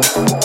Gracias.